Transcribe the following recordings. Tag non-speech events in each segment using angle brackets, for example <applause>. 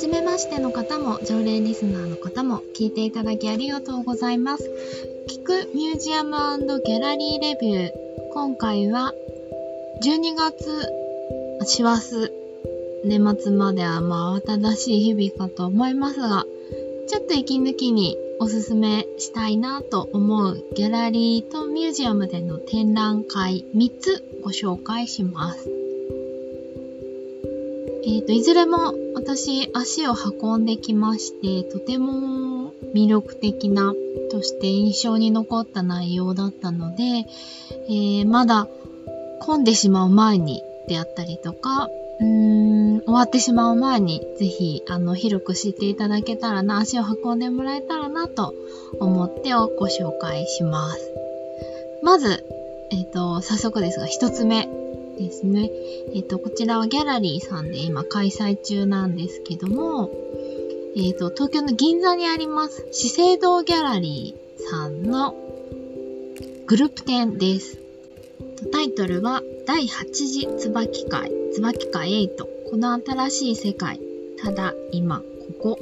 初めましての方も常連リスナーの方も聞いていただきありがとうございます。聞くミュージアムギャラリーレビュー。今回は12月、師走、年末まではまあ慌ただしい日々かと思いますが、ちょっと息抜きにおすすめしたいなと思うギャラリーとミュージアムでの展覧会3つご紹介します。えっ、ー、と、いずれも私足を運んできまして、とても魅力的なとして印象に残った内容だったので、えー、まだ混んでしまう前にであったりとか、うーん、終わってしまう前に、ぜひ、あの、広く知っていただけたらな、足を運んでもらえたらな、と思ってをご紹介します。まず、えっ、ー、と、早速ですが、一つ目ですね。えっ、ー、と、こちらはギャラリーさんで今開催中なんですけども、えっ、ー、と、東京の銀座にあります、資生堂ギャラリーさんのグループ展です。タイトルは、第8次椿会、椿会8、この新しい世界、ただ今、ここ、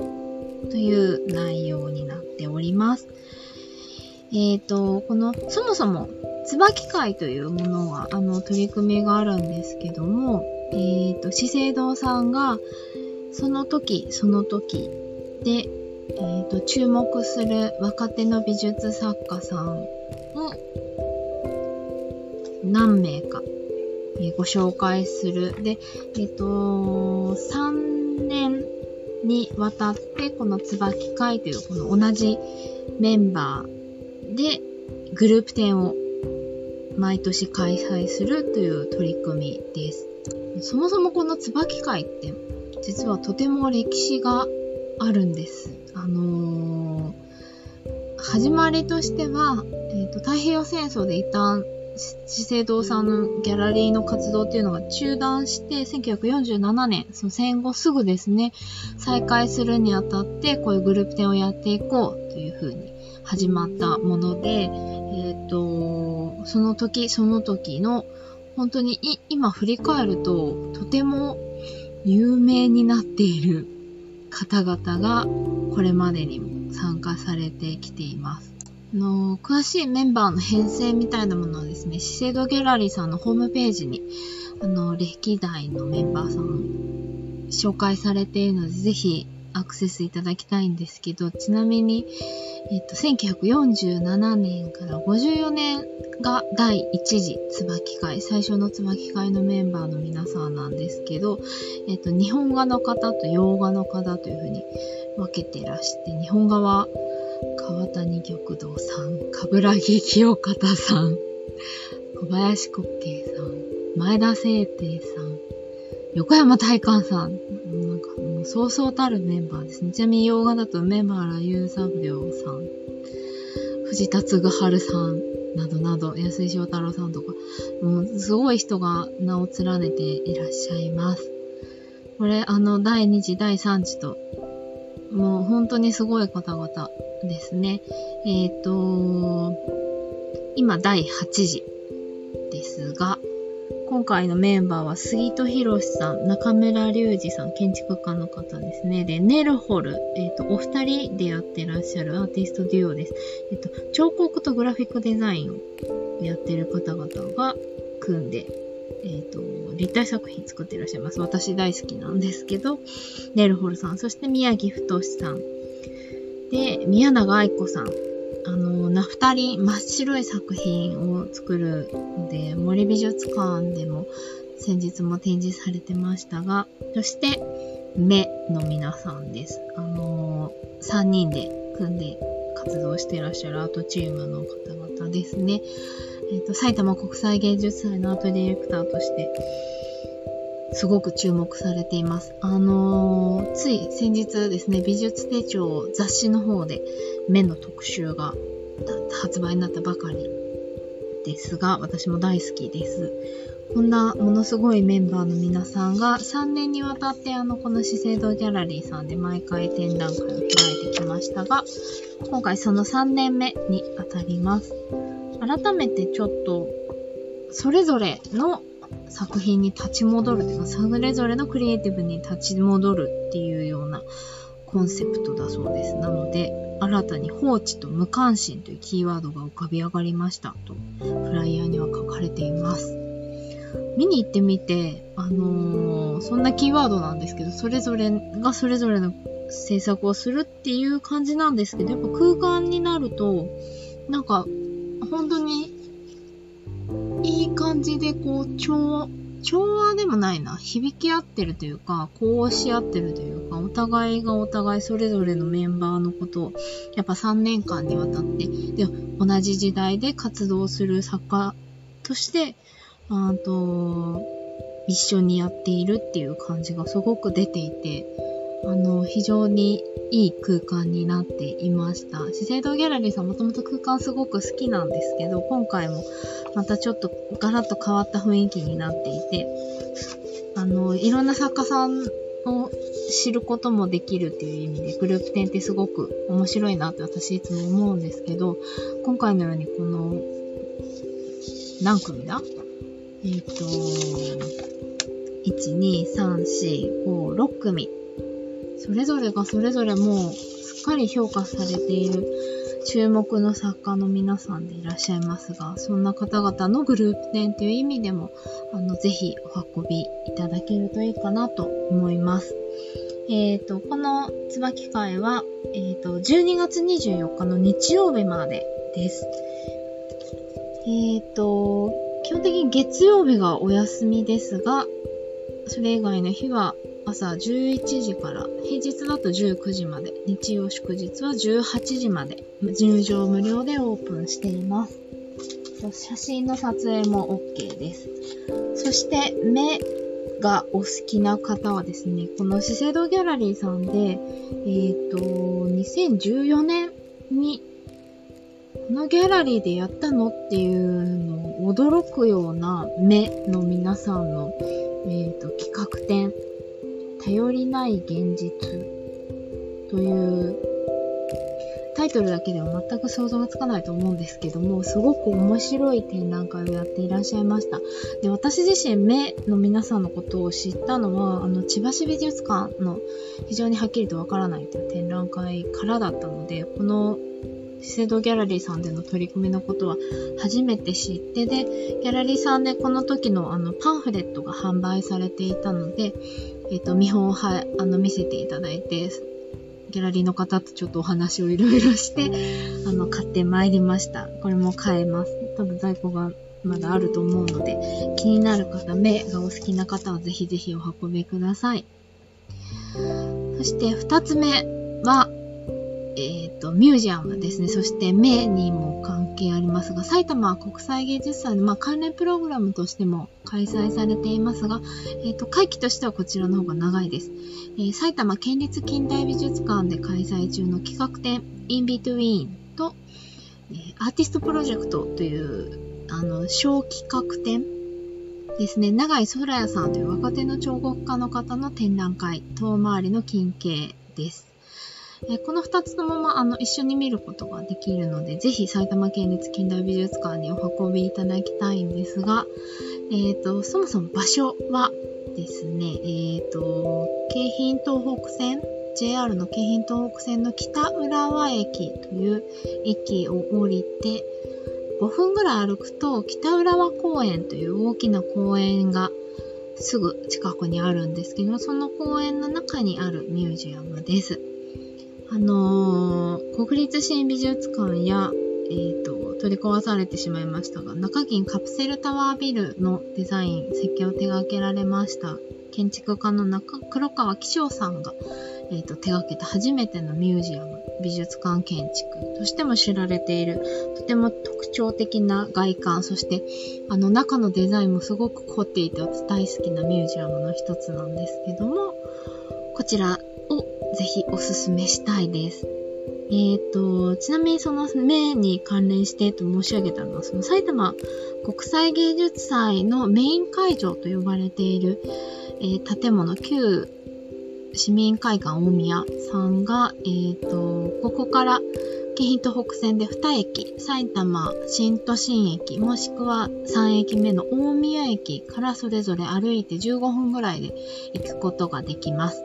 という内容になっております。えっ、ー、と、この、そもそも、椿会というものが、あの、取り組みがあるんですけども、えっ、ー、と、資生堂さんが、その時、その時で、えっ、ー、と、注目する若手の美術作家さんを何名か、えー、ご紹介する。で、えっ、ー、と、3年にわたってこの椿会というこの同じメンバーでグループ展を毎年開催するという取り組みです。そもそもこの椿会って実はとても歴史があるんです。あのー、始まりとしては、えーと、太平洋戦争で一旦資生堂さんのギャラリーの活動っていうのが中断して、1947年、その戦後すぐですね、再開するにあたって、こういうグループ展をやっていこうというふうに始まったもので、えっ、ー、と、その時その時の、本当に今振り返ると、とても有名になっている方々がこれまでにも参加されてきています。の詳しいメンバーの編成みたいなものをですね、資生堂ギャラリーさんのホームページに、あの、歴代のメンバーさん紹介されているので、ぜひアクセスいただきたいんですけど、ちなみに、えっと、1947年から54年が第1次椿会、最初の椿会のメンバーの皆さんなんですけど、えっと、日本画の方と洋画の方というふうに分けてらして、日本画は川谷玉堂さん、冠城清方さん、小林国慶さん、前田聖帝さん、横山大観さん、そうそうたるメンバーですね。ちなみに洋画だと梅原雄三郎さん、藤田嗣治さん、などなど、安井翔太郎さんとか、もうすごい人が名を連ねていらっしゃいます。これ、あの、第2次、第3次と、もう本当にすごい方々ですね。えっ、ー、と、今第8次ですが、今回のメンバーは杉戸博さん、中村隆二さん、建築家の方ですね。で、ネルホル、えっ、ー、と、お二人でやってらっしゃるアーティストデュオです。えっ、ー、と、彫刻とグラフィックデザインをやってる方々が組んで、えっ、ー、と、立体作品作ってらっしゃいます。私大好きなんですけど、ネルホルさん、そして宮城太さん、で、宮永愛子さん、あの、ナフタリン、真っ白い作品を作るので、森美術館でも先日も展示されてましたが、そして、目の皆さんです。あの、3人で組んで活動してらっしゃるアートチームの方々ですね。えっ、ー、と、埼玉国際芸術祭のアートディレクターとして、すごく注目されています。あのー、つい先日ですね、美術手帳雑誌の方で目の特集が発売になったばかりですが、私も大好きです。こんなものすごいメンバーの皆さんが3年にわたってあの、この資生堂ギャラリーさんで毎回展覧会を開いてきましたが、今回その3年目にあたります。改めてちょっと、それぞれの作品に立ち戻るというか、それぞれのクリエイティブに立ち戻るっていうようなコンセプトだそうです。なので、新たに放置と無関心というキーワードが浮かび上がりましたと、フライヤーには書かれています。見に行ってみて、あのー、そんなキーワードなんですけど、それぞれがそれぞれの制作をするっていう感じなんですけど、やっぱ空間になると、なんか、本当に、いい感じでこう、調和、調和でもないな。響き合ってるというか、こうし合ってるというか、お互いがお互いそれぞれのメンバーのことを、やっぱ3年間にわたって、で、同じ時代で活動する作家として、あと、一緒にやっているっていう感じがすごく出ていて、あの、非常にいい空間になっていました。資生堂ギャラリーさんもともと空間すごく好きなんですけど、今回もまたちょっとガラッと変わった雰囲気になっていて、あの、いろんな作家さんを知ることもできるっていう意味で、グループ展ってすごく面白いなって私いつも思うんですけど、今回のようにこの、何組だ？えっ、ー、と、1、2、3、4、5、6組。それぞれがそれぞれもうすっかり評価されている注目の作家の皆さんでいらっしゃいますが、そんな方々のグループ展という意味でも、あの、ぜひお運びいただけるといいかなと思います。えっ、ー、と、この椿会は、えっ、ー、と、12月24日の日曜日までです。えっ、ー、と、基本的に月曜日がお休みですが、それ以外の日は朝11時から平日だと19時まで日曜祝日は18時まで入場無料でオープンしています。写真の撮影も OK です。そして目がお好きな方はですねこの資生堂ギャラリーさんでえっ、ー、と2014年にこのギャラリーでやったのっていうのを驚くような目の皆さんの、えーと企画展頼りない現実というタイトルだけでは全く想像がつかないと思うんですけども、すごく面白い展覧会をやっていらっしゃいました。で、私自身目の皆さんのことを知ったのは、あの、千葉市美術館の非常にはっきりとわからないという展覧会からだったので、この資生堂ギャラリーさんでの取り組みのことは初めて知って、で、ギャラリーさんでこの時のあのパンフレットが販売されていたので、えっ、ー、と、見本をは、あの、見せていただいて、ギャラリーの方とちょっとお話をいろいろして、<laughs> あの、買ってまいりました。これも買えます。多分在庫がまだあると思うので、気になる方、目がお好きな方はぜひぜひお運びください。そして二つ目は、えっ、ー、と、ミュージアムですね。そして目にも関係ありますが、埼玉国際芸術祭の、まあ、関連プログラムとしても開催されていますが、えっ、ー、と、会期としてはこちらの方が長いです。えー、埼玉県立近代美術館で開催中の企画展 In Between と、えアーティストプロジェクトという、あの、小企画展ですね、長井空也さんという若手の彫刻家の方の展覧会、遠回りの近景です。えこの2つのままあの一緒に見ることができるので、ぜひ埼玉県立近代美術館にお運びいただきたいんですが、え、ー、と、そもそも場所はですね、えっ、ー、と、京浜東北線 JR の京浜東北線の北浦和駅という駅を降りて、5分ぐらい歩くと北浦和公園という大きな公園がすぐ近くにあるんですけど、その公園の中にあるミュージアムです。あのー、国立新美術館や、えーと、取り壊されてしまいましたが、中銀カプセルタワービルのデザイン、設計を手掛けられました建築家の中黒川紀章さんが、えーと、手掛けた初めてのミュージアム、美術館建築としても知られている、とても特徴的な外観、そしてあの中のデザインもすごく凝っていて私大好きなミュージアムの一つなんですけども、こちらぜひおすすめしたいです。えーと、ちなみにその目に関連してと申し上げたのは、その埼玉国際芸術祭のメイン会場と呼ばれている、えー、建物、旧市民会館大宮さんが、えーと、ここから京都北線で2駅、埼玉新都心駅、もしくは3駅目の大宮駅からそれぞれ歩いて15分ぐらいで行くことができます。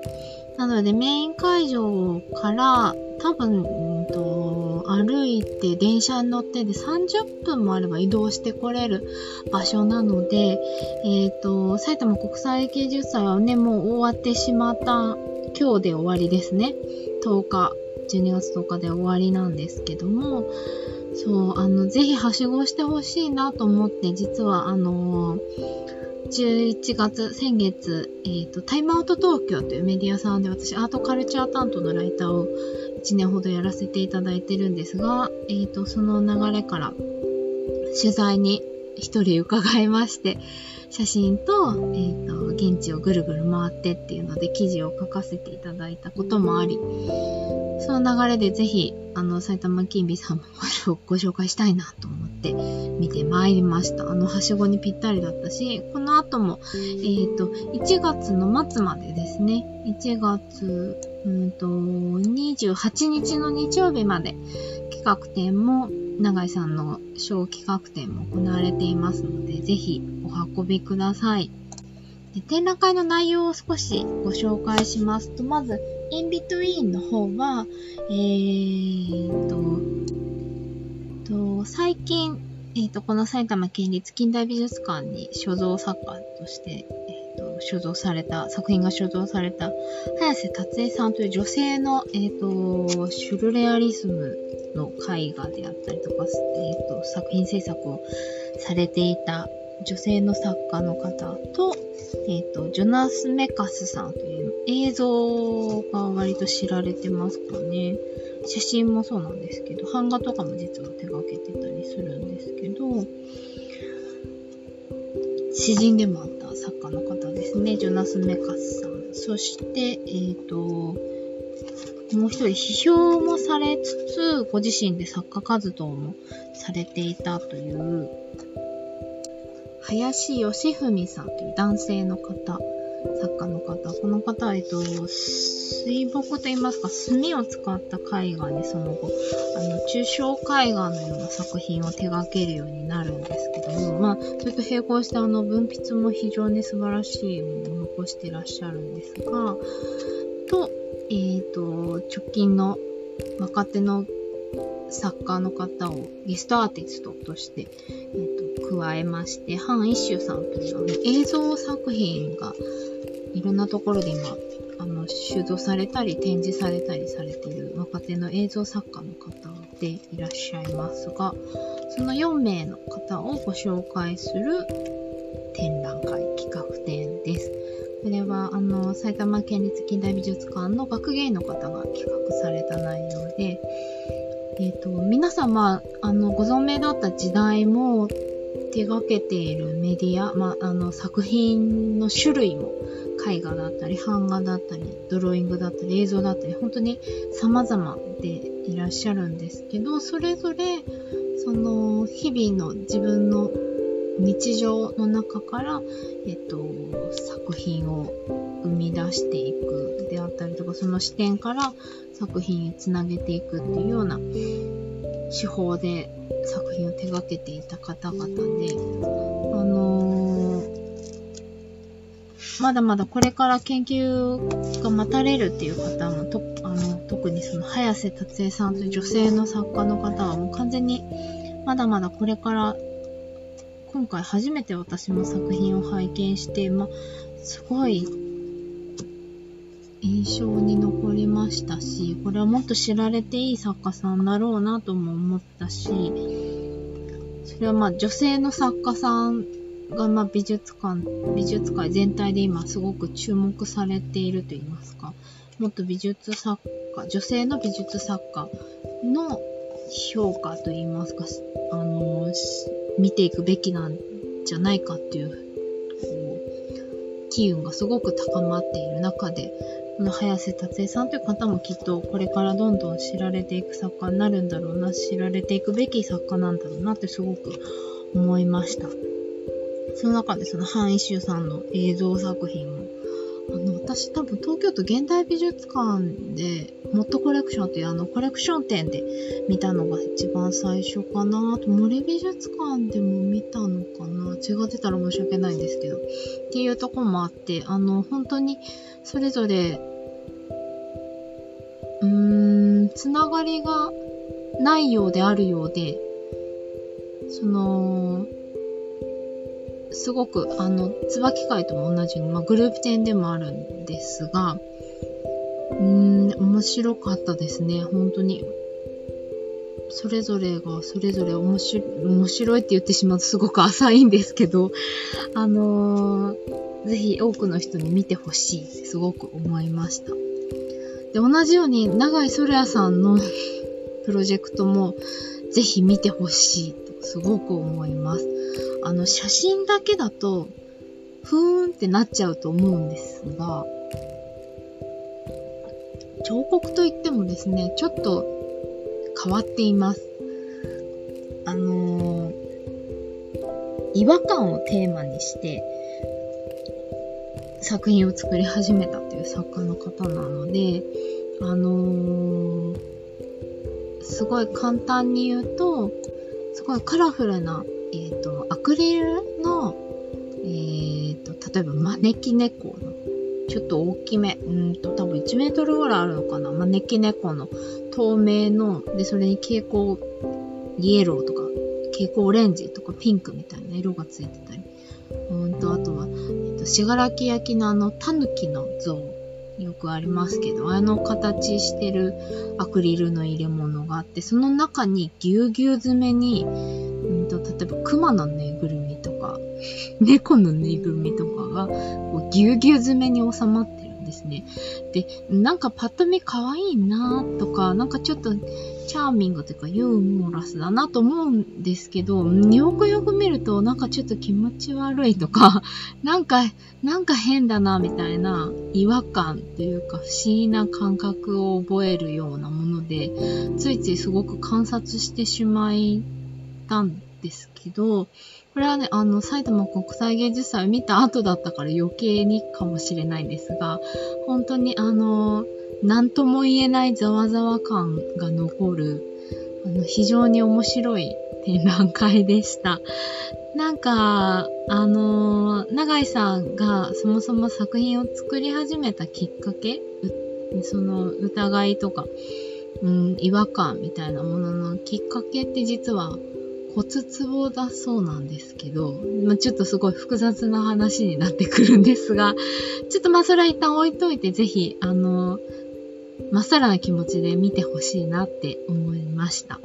なのでメイン会場から多分、うんと、歩いて電車に乗ってで30分もあれば移動してこれる場所なので、えっ、ー、と、埼玉国際芸術祭はね、もう終わってしまった今日で終わりですね。10日、12月10日で終わりなんですけども、そう、あの、ぜひはしごしてほしいなと思って、実はあのー11月、先月、え、ー、と、タイムアウト東京というメディアさんで私、アートカルチャー担当のライターを1年ほどやらせていただいてるんですが、え、ー、と、その流れから取材に一人伺いまして、写真と、えっ、ー、と、現地をぐるぐる回ってっていうので記事を書かせていただいたこともあり、その流れでぜひ、あの、埼玉金美さんもご紹介したいなと思って見てまいりました。あの、はしごにぴったりだったし、この後も、えっ、ー、と、1月の末までですね、1月、うんと、28日の日曜日まで企画展も、永井さんの小企画展も行われていますので、ぜひお運びください。で展覧会の内容を少しご紹介しますと、まず、インビトゥインの方は、えーと、と最近、えーと、この埼玉県立近代美術館に所蔵作家として、えーと、所蔵された、作品が所蔵された、早瀬達江さんという女性の、えーと、シュルレアリスムの絵画であったりとか、えー、と作品制作をされていた女性の作家の方と、えっ、ー、と、ジョナス・メカスさんという映像が割と知られてますかね。写真もそうなんですけど、版画とかも実は手掛けてたりするんですけど、詩人でもあった作家の方ですね、ジョナス・メカスさん。そして、えっ、ー、と、もう一人批評もされつつ、ご自身で作家活動もされていたという、林義文さんという男性の方、作家の方。この方は、えっと、水墨と言いますか、墨を使った絵画にその後、あの、抽象絵画のような作品を手掛けるようになるんですけども、まあ、それと並行してあの、文筆も非常に素晴らしいものを残してらっしゃるんですが、と、えっ、ー、と、直近の若手の作家の方をゲストアーティストとして、えーと、加えまして、ハン・イッシュさんというあの映像作品がいろんなところで今、あの、収蔵されたり展示されたりされている若手の映像作家の方でいらっしゃいますが、その4名の方をご紹介する展覧会企画展です。これは、あの、埼玉県立近代美術館の学芸員の方が企画された内容で、えっ、ー、と、皆様、あの、ご存命だった時代も手掛けているメディア、まああの、作品の種類も、絵画だったり、版画だったり、ドローイングだったり、映像だったり、本当に様々でいらっしゃるんですけど、それぞれ、その、日々の自分の日常の中から、えっと、作品を生み出していくであったりとか、その視点から作品へつなげていくっていうような手法で作品を手掛けていた方々で、あのー、まだまだこれから研究が待たれるっていう方もと、あの、特にその早瀬達江さんという女性の作家の方はもう完全にまだまだこれから今回初めて私も作品を拝見して、ま、すごい印象に残りましたし、これはもっと知られていい作家さんだろうなとも思ったし、それはまあ女性の作家さんがまあ美術館、美術界全体で今すごく注目されていると言いますか、もっと美術作家、女性の美術作家の評価と言いますか、あの、見ていくべきなんじゃないかっていう、こう、機運がすごく高まっている中で、この早瀬達江さんという方もきっとこれからどんどん知られていく作家になるんだろうな、知られていくべき作家なんだろうなってすごく思いました。その中でその範囲集さんの映像作品もあの、私多分東京都現代美術館で、モットコレクションっていうあのコレクション展で見たのが一番最初かな。あと森美術館でも見たのか。違ってたら申し訳ないんですけど。っていうとこもあって、あの、本当にそれぞれ、うーん、つながりがないようであるようで、その、すごく、あの、椿会とも同じように、まあ、グループ展でもあるんですが、うーん、面白かったですね、本当に。それぞれが、それぞれ面白面白いって言ってしまうとすごく浅いんですけど、あのー、ぜひ多くの人に見てほしいってすごく思いました。で、同じように、長井ソレアさんの <laughs> プロジェクトも、ぜひ見てほしいとすごく思います。あの、写真だけだと、ふーんってなっちゃうと思うんですが、彫刻といってもですね、ちょっと変わっています。あのー、違和感をテーマにして作品を作り始めたという作家の方なので、あのー、すごい簡単に言うと、すごいカラフルなえっ、ー、と、アクリルの、えっ、と、例えば招き猫、ちょっと大きめ、うんと、多分1メートルぐらいあるのかな。招き猫の透明の、で、それに蛍光イエローとか、蛍光オレンジとかピンクみたいな色がついてたり、うんと、あとは、えっ、と、しがらき焼きのあの、タヌキの像、よくありますけど、あの形してるアクリルの入れ物があって、その中にぎゅうぎゅう詰めに、うんと、例えば熊のぬいぐるみとか、猫のぬいぐるみとかが、こうぎゅうぎゅう詰めに収まってるんですね。で、なんかパッと見可愛いなとか、なんかちょっとチャーミングというかユーモラスだなと思うんですけど、よくよく見るとなんかちょっと気持ち悪いとか、<laughs> なんか、なんか変だなみたいな違和感っていうか不思議な感覚を覚えるようなもので、ついついすごく観察してしまいたんですけど、これはね、あの、埼玉国際芸術祭を見た後だったから余計にかもしれないんですが、本当にあの、なんとも言えないざわざわ感が残る、あの、非常に面白い展覧会でした。なんか、あの、永井さんがそもそも作品を作り始めたきっかけ、その疑いとか、うん、違和感みたいなもののきっかけって実は骨壺だそうなんですけど、まあ、ちょっとすごい複雑な話になってくるんですが、ちょっとまあそれは一旦置いといて、ぜひ、あの、まっさらな気持ちで見てほしいなって思いました。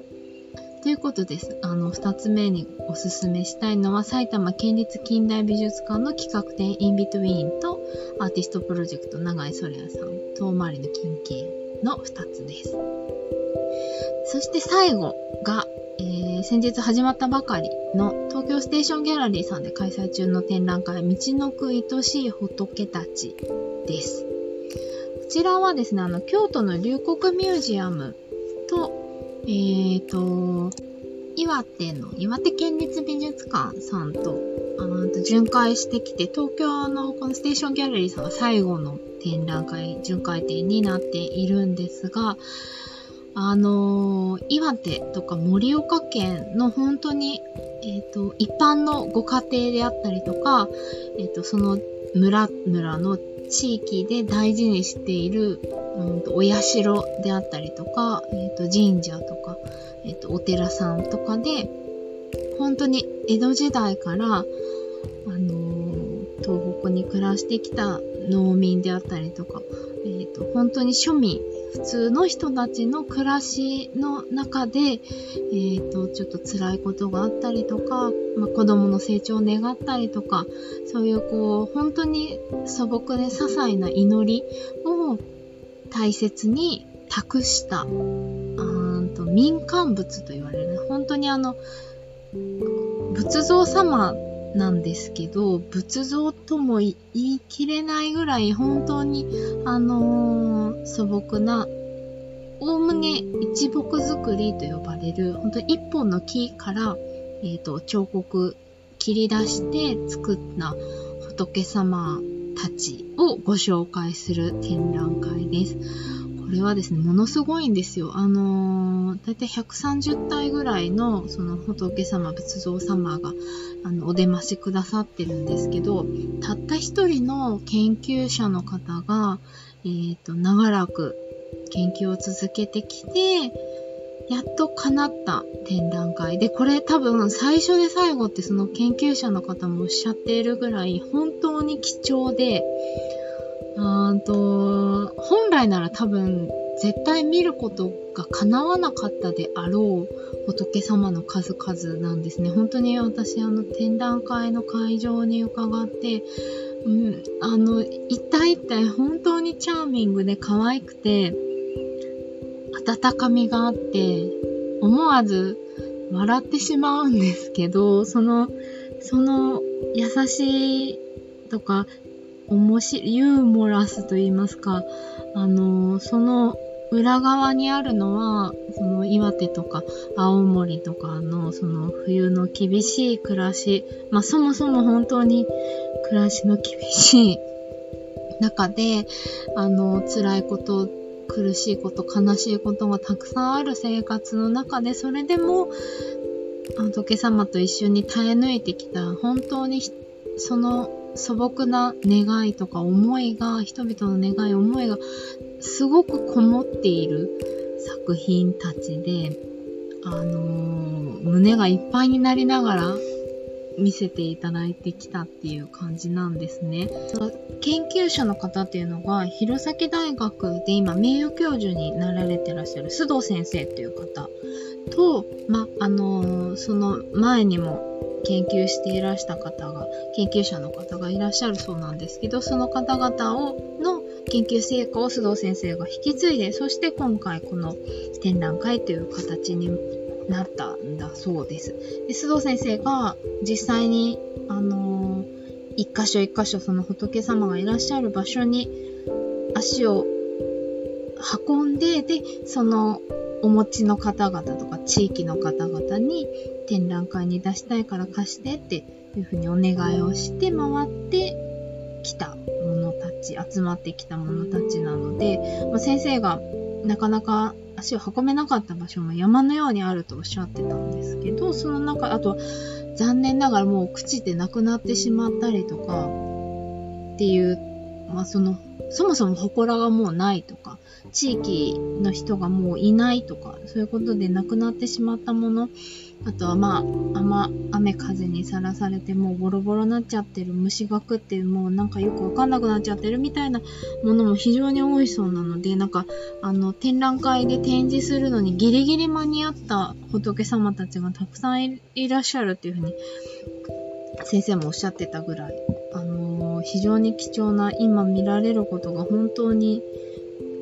ということです。あの、二つ目におすすめしたいのは、埼玉県立近代美術館の企画展インビトゥイーンと、アーティストプロジェクト長井ソレアさん、遠回りの近景の二つです。そして最後が、先日始まったばかりの東京ステーションギャラリーさんで開催中の展覧会、道のく愛しい仏たちです。こちらはですね、あの、京都の龍谷ミュージアムと、えーと、岩手の、岩手県立美術館さんと、あの、巡回してきて、東京のこのステーションギャラリーさんが最後の展覧会、巡回展になっているんですが、あのー、岩手とか盛岡県の本当に、えっ、ー、と、一般のご家庭であったりとか、えっ、ー、と、その村、村の地域で大事にしている、うんと、お社であったりとか、えっ、と、神社とか、えっ、と、お寺さんとかで、本当に江戸時代から、あの東北に暮らしてきた農民であったりとか、えっ、と、本当に庶民、普通の人たちの暮らしの中で、え、ー、と、ちょっと辛いことがあったりとか、まあ、子供の成長を願ったりとか、そういうこう、本当に素朴で些細な祈りを大切に託した、うんと民間仏と言われる、本当にあの、仏像様なんですけど、仏像とも言い切れないぐらい本当に、あのー、素朴な、おおむね一木作りと呼ばれる、本当に一本の木から、えっ、ー、と、彫刻切り出して作った仏様たちをご紹介する展覧会です。これはですね、ものすごいんですよ。あのー、だいたい130体ぐらいの、その仏様、仏像様が、あの、お出ましくださってるんですけど、たった一人の研究者の方が、えっ、ー、と、長らく研究を続けてきて、やっと叶った展覧会で、これ多分最初で最後ってその研究者の方もおっしゃっているぐらい本当に貴重で、あと本来なら多分絶対見ることが叶わなかったであろう仏様の数々なんですね。本当に私あの展覧会の会場に伺って、うん、あの、一体一体本当にチャーミングで可愛くて、温かみがあって、思わず笑ってしまうんですけど、その、その優しいとか、面白い、ユーモラスと言いますか、あの、その裏側にあるのは、その岩手とか青森とかのその冬の厳しい暮らし、まあそもそも本当に暮らしの厳しい中で、あの、辛いこと苦しいこと、悲しいことがたくさんある生活の中で、それでも、仏様と一緒に耐え抜いてきた、本当にその素朴な願いとか思いが、人々の願い、思いがすごくこもっている作品たちで、あのー、胸がいっぱいになりながら見せていただいてきたっていう感じなんですね。研究者の方っていうのが、弘前大学で今名誉教授になられてらっしゃる須藤先生っていう方と、ま、あのー、その前にも研究していらした方が、研究者の方がいらっしゃるそうなんですけど、その方々を、の研究成果を須藤先生が引き継いで、そして今回この展覧会という形になったんだそうです。で須藤先生が実際に、あのー、一箇所一箇所その仏様がいらっしゃる場所に足を運んで、で、そのお持ちの方々とか地域の方々に展覧会に出したいから貸してっていうふうにお願いをして回ってきた者たち、集まってきた者たちなので、まあ、先生がなかなか足を運べなかった場所も山のようにあるとおっしゃってたんですけど、その中、あと、残念ながらもう朽ちてなくなってしまったりとか、っていう、まあその、そもそも祠がもうないとか、地域の人がもういないとか、そういうことで亡くなってしまったもの、あとはまあ、雨、雨風にさらされてもうボロボロになっちゃってる虫が食ってもうなんかよくわかんなくなっちゃってるみたいなものも非常に多いそうなので、なんか、あの、展覧会で展示するのにギリギリ間に合った仏様たちがたくさんいらっしゃるっていうふうに、先生もおっしゃってたぐらい、の、非常に貴重な今見られることが本当に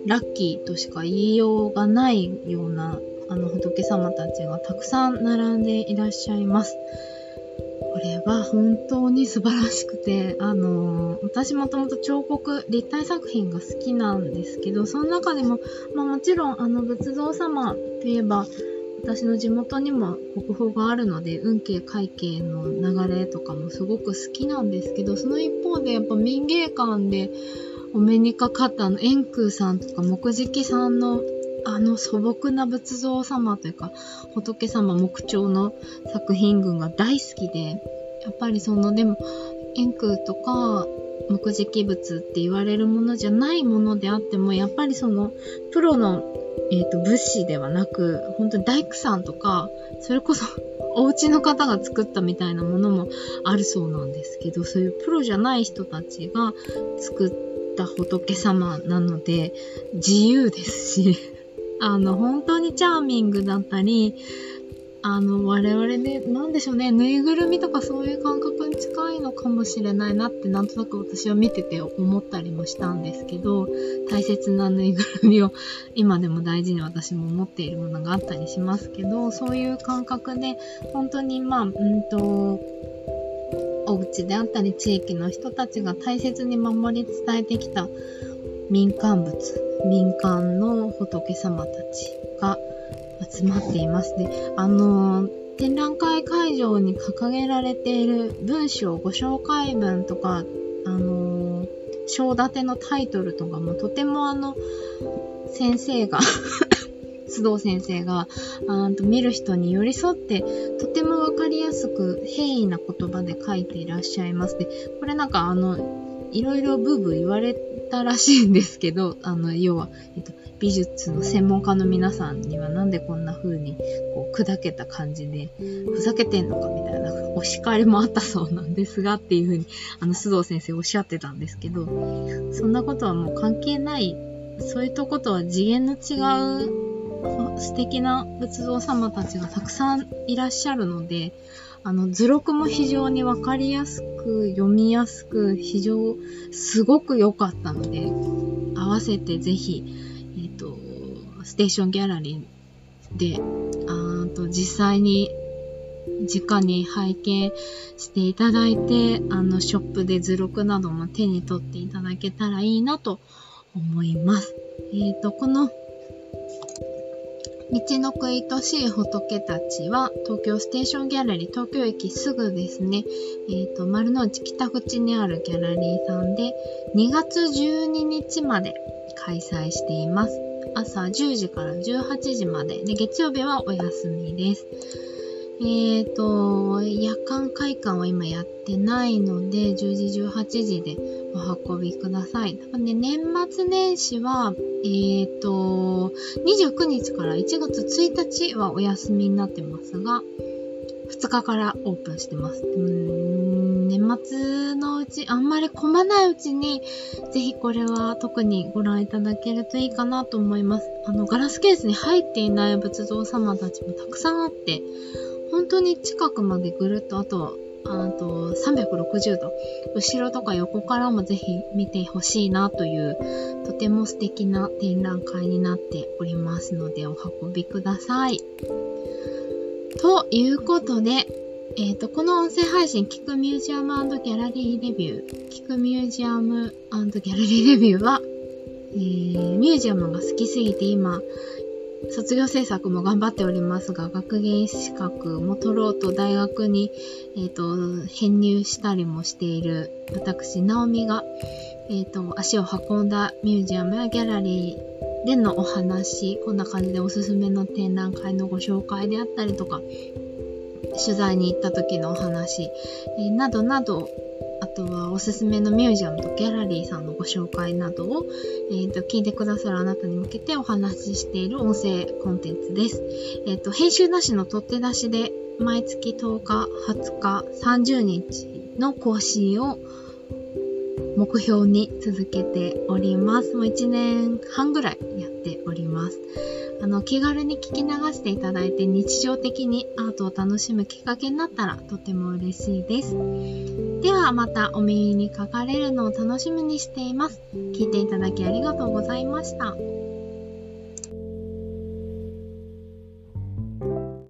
ラッキーとしか言いようがないようなあの仏様たちがたくさん並んでいらっしゃいます。これは本当に素晴らしくて、あのー、私もともと彫刻、立体作品が好きなんですけど、その中でも、まあもちろんあの仏像様といえば、私の地元にも国宝があるので、運慶会計の流れとかもすごく好きなんですけど、その一方でやっぱ民芸館でお目にかかったの円空さんとか木敷さんのあの素朴な仏像様というか、仏様木彫の作品群が大好きで、やっぱりその、でも、円空とか、木敷仏って言われるものじゃないものであっても、やっぱりその、プロの、えっ、ー、と、物資ではなく、本当に大工さんとか、それこそ <laughs> お家の方が作ったみたいなものもあるそうなんですけど、そういうプロじゃない人たちが作った仏様なので、自由ですし <laughs> あの、本当にチャーミングだったり、あの、我々で、なんでしょうね、ぬいぐるみとかそういう感覚に近いのかもしれないなってなんとなく私は見てて思ったりもしたんですけど、大切なぬいぐるみを今でも大事に私も持っているものがあったりしますけど、そういう感覚で、本当にまあ、うんと、お家であったり地域の人たちが大切に守り伝えてきた民間物、民間の仏様たちが集まっています。で、あのー、展覧会会場に掲げられている文章、ご紹介文とか、あのー、章立てのタイトルとかもとてもあの、先生が <laughs> 須藤先生が、あと見る人に寄り添って、とてもわかりやすく平易な言葉で書いていらっしゃいますで、これなんかあの、いろいろブーブー言われたらしいんですけど、あの、要は、えっと、美術の専門家の皆さんにはなんでこんな風にこう砕けた感じでふざけてんのかみたいなお叱りもあったそうなんですがっていう風にあの須藤先生おっしゃってたんですけどそんなことはもう関係ないそういったことは次元の違う素敵な仏像様たちがたくさんいらっしゃるのであの図録も非常にわかりやすく読みやすく非常すごく良かったので合わせてぜひえっとステーションギャラリーで、あーと実際に直に拝見していただいて、あの、ショップで図録なども手に取っていただけたらいいなと思います。えっ、ー、と、この、道のくいとしい仏たちは、東京ステーションギャラリー、東京駅すぐですね、え、ー、と、丸の内北口にあるギャラリーさんで、2月12日まで開催しています。朝10時から18時まで。で、月曜日はお休みです。えっ、ー、と、夜間会館は今やってないので、10時、18時でお運びください。年末年始は、えっ、ー、と、29日から1月1日はお休みになってますが、2日からオープンしてます。年末のうち、あんまり混まないうちに、ぜひこれは特にご覧いただけるといいかなと思います。あの、ガラスケースに入っていない仏像様たちもたくさんあって、本当に近くまでぐるっと、あと、あと360度、後ろとか横からもぜひ見てほしいなという、とても素敵な展覧会になっておりますので、お運びください。ということで、えっ、ー、と、この音声配信、聞くミュージアムギャラリーレビュー、聞くミュージアムギャラリーレビューは、えー、ミュージアムが好きすぎて今、卒業制作も頑張っておりますが、学芸資格も取ろうと大学に、えっ、ー、と、編入したりもしている私、ナオミが、えっ、ー、と、足を運んだミュージアムやギャラリーでのお話、こんな感じでおすすめの展覧会のご紹介であったりとか、取材に行った時のお話、えー、などなど、とはおすすめのミュージアムとギャラリーさんのご紹介などを、えーと、聞いてくださるあなたに向けてお話ししている音声コンテンツです。え、ー、と、編集なしの取って出しで毎月10日、20日、30日の更新を目標に続けております。もう1年半ぐらいやっております。あの、気軽に聞き流していただいて日常的にアートを楽しむきっかけになったらとても嬉しいです。ではまたお耳にかかれるのを楽しみにしています。聞いていただきありがとうございました。